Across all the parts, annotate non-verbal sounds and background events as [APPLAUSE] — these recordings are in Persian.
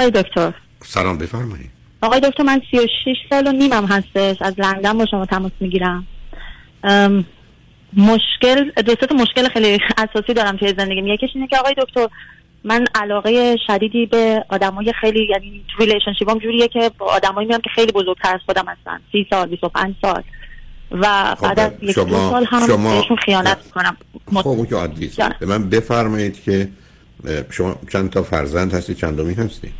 آقای دکتر. سلام بفرمایید. آقای دکتر من 36 سال و نیمم هستش. از لندن با شما تماس می‌گیرم. مشکل دو تا مشکل خیلی اساسی دارم توی زندگیم. یکیش اینه که آقای دکتر من علاقه شدیدی به آدمای خیلی یعنی ریلیشنشیپم جوریه که با آدمایی میام که خیلی بزرگتر از خودم هستن. 30 سال 25 سال. و خب بعد از یک سال هم شما... بهشون خیانت می‌کنم. خب اون که به من بفرمایید که شما چند تا فرزند هستی چندمی هستی؟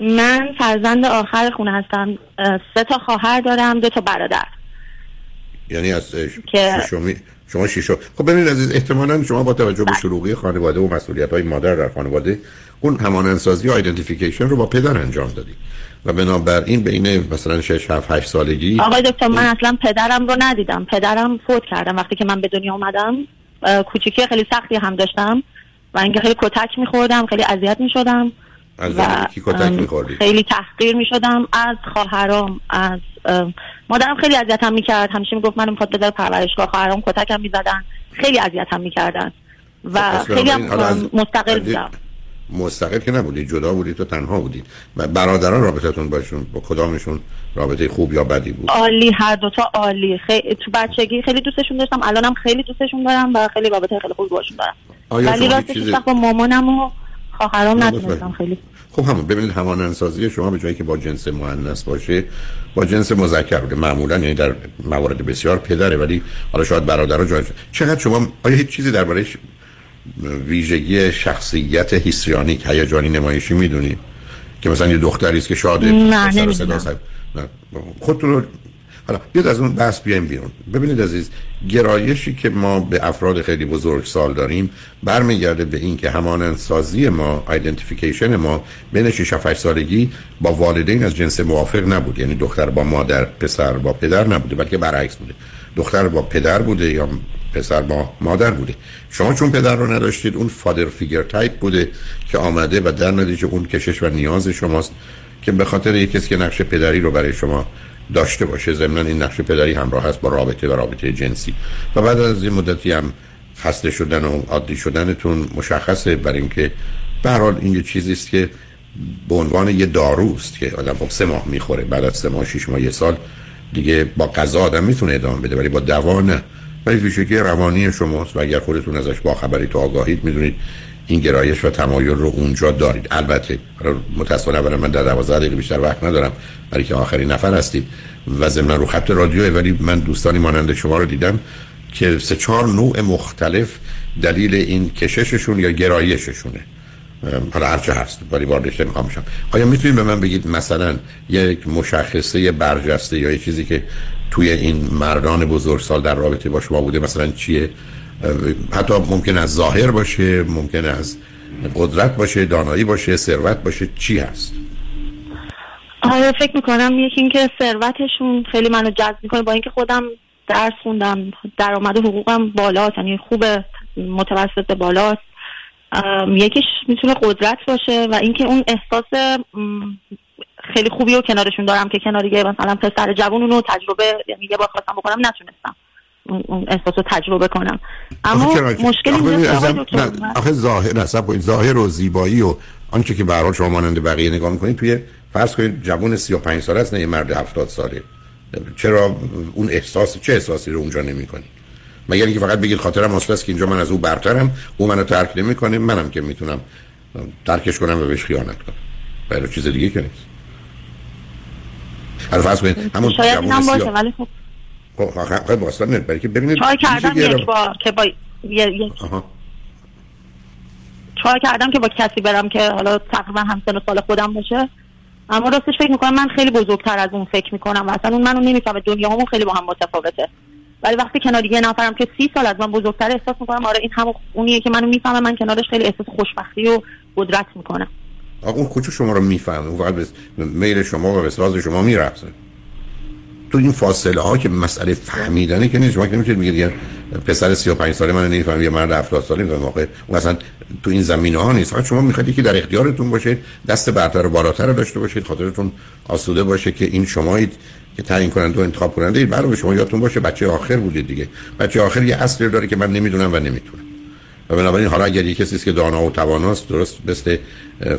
من فرزند آخر خونه هستم. سه تا خواهر دارم دو تا برادر. یعنی از شما شما شیشو خب ببینید عزیز احتمالا شما با توجه به بله. شلوغی خانواده و مسئولیت های مادر در خانواده اون همان انسازی و رو با پدر انجام دادی و بنابراین بین مثلا 6 7 8 سالگی آقای دکتر من اصلا پدرم رو ندیدم. پدرم فوت کردم. وقتی که من به دنیا اومدم کوچیکی خیلی سختی هم داشتم. و اینکه خیلی کتک میخوردم خیلی اذیت می‌شدم. از کی کتک میخوردی؟ خیلی تحقیر می‌شدم از خواهرام از مادرم خیلی اذیتم می‌کرد. همیشه می‌گفت منو می‌خواد بذار پرورشگاه. خواهرام کتکم می‌زدن. خیلی اذیتم می‌کردن. و خب، خیلی هم مستقل بودم. مستقل که نبودی جدا بودی تو تنها بودی. و برادران رابطتون باشون با کدامشون رابطه خوب یا بدی بود؟ عالی هر دوتا عالی. خیلی تو بچگی خیلی دوستشون داشتم. الانم خیلی دوستشون دارم و خیلی رابطه خیلی خوب باشون دارم. ولی راستش چیزی... با مامانم و خواهرام ندونستم خیلی. خب همون ببینید همان انسازی شما به جایی که با جنس مؤنث باشه با جنس مذکر بوده. معمولا یعنی در موارد بسیار پدره ولی حالا شاید برادر جای چقدر شما آیا هیچ چیزی درباره ویژگی شخصیت هیستریانیک هیجانی نمایشی می‌دونید که مثلا یه دختری است که شاده نه نمی‌دونم. خودتون رو حالا بیاد از اون بحث بیایم بیرون. ببینید عزیز گرایشی که ما به افراد خیلی بزرگ سال داریم برمیگرده به این که همانندسازی ما identification ما بین 6 8 سالگی با والدین از جنس موافق نبود. یعنی دختر با مادر پسر با پدر نبوده بلکه برعکس بوده. دختر با پدر بوده یا پسر با مادر بوده. شما چون پدر رو نداشتید اون father figure type بوده که آمده و در نتیجه اون کشش و نیاز شماست که به خاطر یک کسی که نقش پدری رو برای شما داشته باشه. ضمن این نقش پدری همراه هست با رابطه و رابطه جنسی. و بعد از این مدتی هم خسته شدن و عادی شدنتون مشخصه برای اینکه به حال این یه چیزی است که به عنوان یه داروست که آدم خب سه ماه می‌خوره. بعد از سه ماه شش ماه یه سال دیگه با غذا آدم می‌تونه ادامه بده ولی با دوا نه. ولی ویژگی روانی شماست و اگر خودتون ازش با خبری تو آگاهید می‌دونید این گرایش و تمایل رو اونجا دارید. البته متاسفانه برای من در 12 دقیقه بیشتر وقت ندارم برای که آخرین نفر هستید و ضمن رو خط رادیو ولی من دوستانی مانند شما رو دیدم که سه چهار نوع مختلف دلیل این کشششون یا گرایششونه. حالا هرچه هست ولی واردش نمی‌خوام بشم. آیا می‌تونید به من بگید مثلا یک مشخصه برجسته یا یک چیزی که توی این مردان بزرگسال در رابطه با شما بوده مثلا چیه؟ حتی ممکن از ظاهر باشه ممکن از قدرت باشه دانایی باشه ثروت باشه چی هست؟ آره فکر می‌کنم یکی اینکه ثروتشون خیلی منو جذب می‌کنه با اینکه خودم درس خوندم درآمد حقوقم بالاست یعنی خوب متوسط بالاست. یکیش می‌تونه قدرت باشه و اینکه اون احساس خیلی خوبی رو کنارشون دارم که کنار یه مثلا پسر جوون اونو تجربه یعنی یه بار خواستم بکنم نتونستم. اون احساس رو تجربه کنم. اما مشکلی آخه ظاهر نه ظاهر و زیبایی و آنچه که به شما مانند بقیه نگاه می‌کنید توی فرض کنید جوون 35 ساله است نه یه مرد 70 ساله. چرا اون احساس چه احساسی رو اونجا نمی‌کنید؟ مگر اینکه فقط بگید خاطرم اصلا که اینجا من از او برترم او منو ترک نمی‌کنه منم که می‌تونم ترکش کنم و بهش خیانت کنم. برای چیز دیگه که نیست. فرض کنید همون شاید هم باشه ولی خب خب واسه نه برای که ببینید چای کردم یک بار که با یک چای کردم که با کسی برم که حالا تقریبا همسن سال خودم باشه. اما راستش فکر می‌کنم من خیلی بزرگتر از اون فکر می‌کنم. و اصلا اون منو نمی‌فهمه دنیا همون خیلی با هم متفاوته. ولی وقتی کنار یه نفرم که سی سال از من بزرگتر احساس می‌کنم آره این همون اونیه که منو می‌فهمه من کنارش خیلی احساس خوشبختی و قدرت می‌کنم. اون کوچو شما رو می‌فهمه. اون فقط میل شما و به ساز شما میرقصه تو این فاصله ها که مسئله فهمیدنه که نیست. شما که نمی‌تونید بگید پسر 35 ساله من نمیفهم یه مرد 70 ساله به موقع اون اصلا تو این زمینه ها نیست. فقط شما می‌خواید که در اختیارتون باشه دست برتر و بالاتر داشته باشید خاطرتون آسوده باشه که این شمایید که تعیین کننده و انتخاب کننده اید. برای شما یادتون باشه بچه آخر بودید دیگه. بچه آخر یه اصلی داره که من نمی‌دونم و نمی‌تونم. و بنابراین حالا اگر یه کسی که دانا و تواناست درست مثل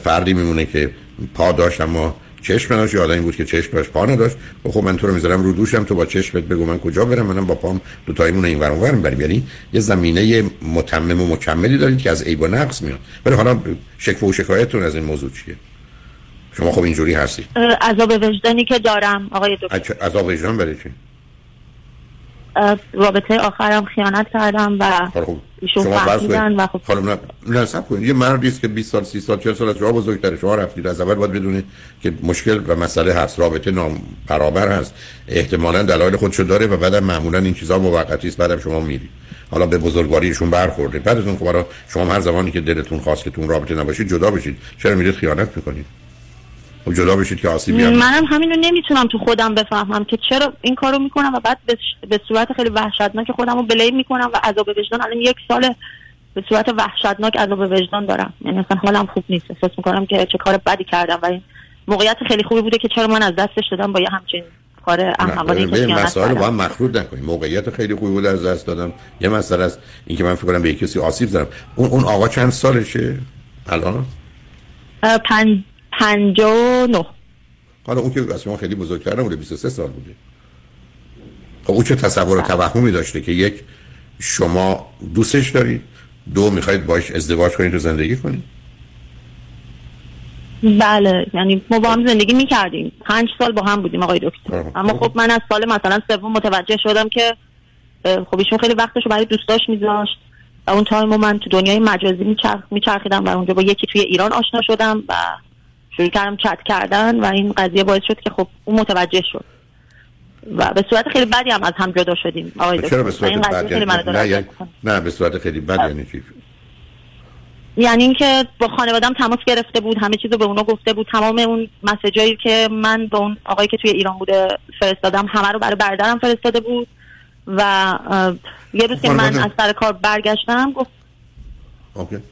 فردی میمونه که پا داشت اما چشم نداشت یا آدمی بود که چشم پا نداشت. و خب من تو رو می‌ذارم رو دوشم تو با چشمت بگو من کجا برم منم با پام دو تایمون این ورم ورم بریم یعنی یه زمینه متمم و مکملی دارید که از عیب و نقص میاد. ولی حالا شکوه و شکایتتون از این موضوع چیه؟ شما خب اینجوری هستی عذاب وجدانی که دارم آقای دکتر. عذاب وجدان برای چی؟ رابطه آخرم خیانت کردم و ایشون فهمیدن و خب نه نه سب کنید. یه مردی که 20 سال 30 سال 40 سال از شما بزرگتره. شما رفتید از اول باید بدونه که مشکل و مسئله هست. رابطه نام برابر هست. احتمالا دلایل خودشو داره و بعدم معمولا این چیزا موقتی است. بعدم شما میری حالا به بزرگواریشون برخورده. بعد از اون خب شما هر زمانی که دلتون خواست که تون رابطه نباشید جدا بشید. چرا میرید خیانت می‌کنید؟ و جدا بشید که آسیبی هم منم همین رو نمی‌تونم تو خودم بفهمم که چرا این کارو می‌کنم و بعد به صورت خیلی وحشتناک خودم رو بلیم می‌کنم و عذاب وجدان. الان یک سال به صورت وحشتناک عذاب وجدان دارم. یعنی اصلا حالم خوب نیست. احساس می‌کنم که چه کار بدی کردم و این موقعیت خیلی خوبی بوده که چرا من از دستش دادم با یه همچین کار احمقانه که مسائل با هم مخلوط نکنیم. موقعیت خیلی خوبی بوده از دست دادم. یه مسئله است اینکه من فکر کنم به کسی آسیب زدم. اون اون آقا چند سالشه الان؟ پنج پنجا نو حالا اون که از شما خیلی بزرگتر نبوده 23 سال بوده. خب اون چه تصور و توهمی داشته که یک شما دوستش دارید دو می‌خواید باش ازدواج کنید و زندگی کنید؟ بله یعنی ما با هم زندگی می‌کردیم. پنج سال با هم بودیم آقای دکتر. اما خب من از سال مثلا سوم متوجه شدم که خب ایشون خیلی وقتشو برای دوستاش میذاشت. و اون تایم من تو دنیای مجازی میچرخیدم و اونجا با یکی توی ایران آشنا شدم و شروع کردم چت کردن و این قضیه باعث شد که خب اون متوجه شد. و به صورت خیلی بدی هم از هم جدا شدیم. آقای چرا به صورت بدی؟ یعنی نه, یعنی نه به صورت خیلی بد یعنی چی؟ یعنی اینکه با خانوادم تماس گرفته بود همه چیزو به اونا گفته بود. تمام اون مسیجایی که من به اون آقایی که توی ایران بوده فرستادم همه رو برای برادرم فرستاده بود. و یه روز که من از سر کار برگشتم گفت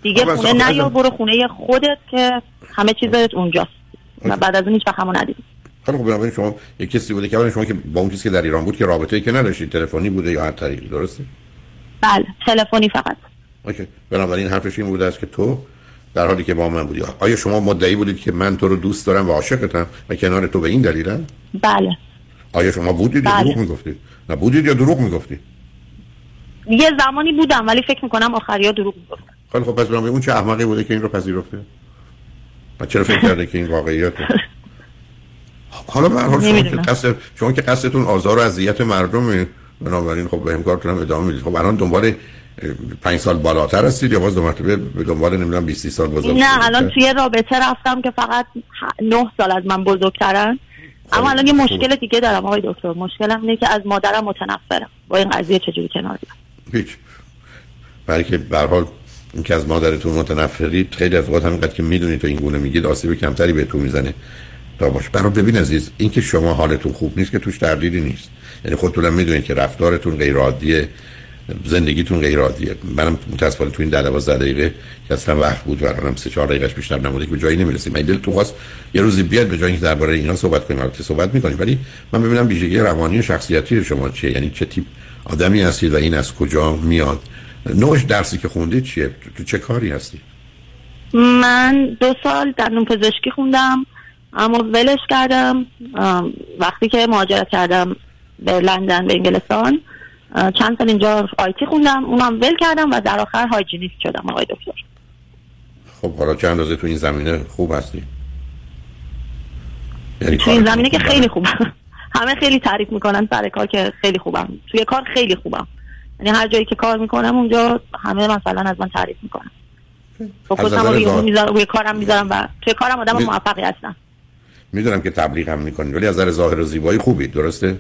دیگه خونه نیا برو خونه خودت که همه چیزت اونجاست. و بعد از اون هیچ وقت همون ندیدیم خیلی خب بنابراین شما یک کسی بوده که شما که با اون کسی که در ایران بود که رابطه ای که نداشتید تلفنی بوده یا هر طریقی درسته؟ بله تلفنی فقط. اوکی. بنابراین حرفش این بوده است که تو در حالی که با من بودی آیا شما مدعی بودید که من تو رو دوست دارم و عاشقتم و کنار تو به این دلیلم بله. آیا شما بودید بله. یا دروغ می‌گفتید؟ نه بودید یا دروغ می‌گفتید؟ یه زمانی بودم ولی فکر می‌کنم آخریا دروغ می‌گفتم خیلی خب پس برام اون چه احمقی بوده که این رو پذیرفته؟ و چرا فکر کرده که این واقعیت؟ حالا به حال شما که قصد شما که قصدتون آزار و اذیت مردم بنابراین خب به کارتون ادامه می‌دید خب الان دنبال پنج سال بالاتر هستید یا باز دو مرتبه به دنبال نمی‌دونم 20 سال بزرگ نه الان توی رابطه رفتم که فقط نه سال از من بزرگترن. خب، اما الان یه خب. مشکل دیگه دارم آقای دکتر. مشکلم اینه که از مادرم متنفرم. با این قضیه چجوری کنار بیام؟ هیچ. برای که به حال این که از مادرتون متنفرید خیلی از وقت همینقدر که می‌دونید تو این گونه میگید آسیب کمتری بهتون می‌زنه. تا باش. برای ببین عزیز این که شما حالتون خوب نیست که توش تردیدی نیست. یعنی خودتون هم می‌دونید که رفتارتون غیر عادیه زندگیتون غیر عادیه منم متاسفانه تو این 12 دقیقه که اصلا وقت بود و الانم 3 4 دقیقهش بیشتر نموده که به جایی نمی‌رسیم. من دل تو خواست یه روزی بیاد به جای اینکه درباره اینا صحبت کنیم. البته صحبت می‌کنیم ولی من ببینم ویژگی روانی و شخصیتی شما چیه؟ یعنی چه تیپ آدمی هستید و این از کجا میاد؟ نوعش درسی که خوندید چیه؟ تو چه کاری هستی؟ من دو سال در پزشکی خوندم اما ولش کردم. وقتی که مهاجرت کردم به لندن به انگلستان چند سال اینجا آیتی خوندم. اونم ول کردم و در آخر هایجینیست شدم آقای دکتر. خب حالا چند روزه تو این زمینه خوب هستی؟ یعنی تو این زمینه که خیلی خوبم. [LAUGHS] همه خیلی تعریف می‌کنن سر کار که خیلی خوبم. توی کار خیلی خوبم. یعنی هر جایی که کار می‌کنم اونجا همه مثلا از من تعریف می‌کنن. فوکوسم رو روی کارم می‌ذارم و توی کارم آدم می... موفقی هستم. می‌دونم که تبلیغ هم می‌کنید ولی از نظر ظاهر و زیبایی خوبی درسته؟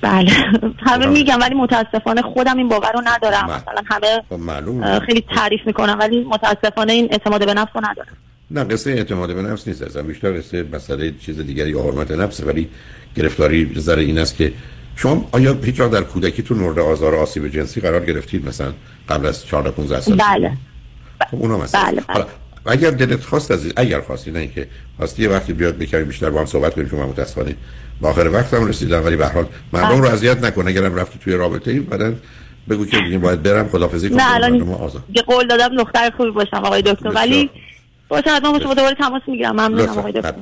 بله. [LAUGHS] همه میگم ولی متاسفانه خودم این باور رو ندارم. مثلا همه خب خیلی تعریف می‌کنم ولی متاسفانه این اعتماد به نفس رو ندارم. نه قصه اعتماد به نفس نیست. ازم بیشتر قصه مسئله چیز دیگری یا حرمت نفس. ولی گرفتاری نظر این است که شما آیا هیچ در کودکیتون مورد آزار آسیب جنسی قرار گرفتید مثلا قبل از 14 15 سال بله. خب اونا مثلا بله, بله. اگر دلت خواست از اگر خواستی نه اینکه خواستی یه وقتی بیاد بکنیم بیشتر با هم صحبت کنیم چون متاسفانه با آخر وقتم رسیدم ولی به هر حال مردم رو اذیت نکن اگرم رفتی توی رابطه ای بعدن بگو که دیگه باید برم خدافظی کنم نه الان یه قول دادم دختر خوبی باشم آقای دکتر. ولی باشه حتما با شما دوباره تماس می‌گیرم. ممنونم آقای دکتر.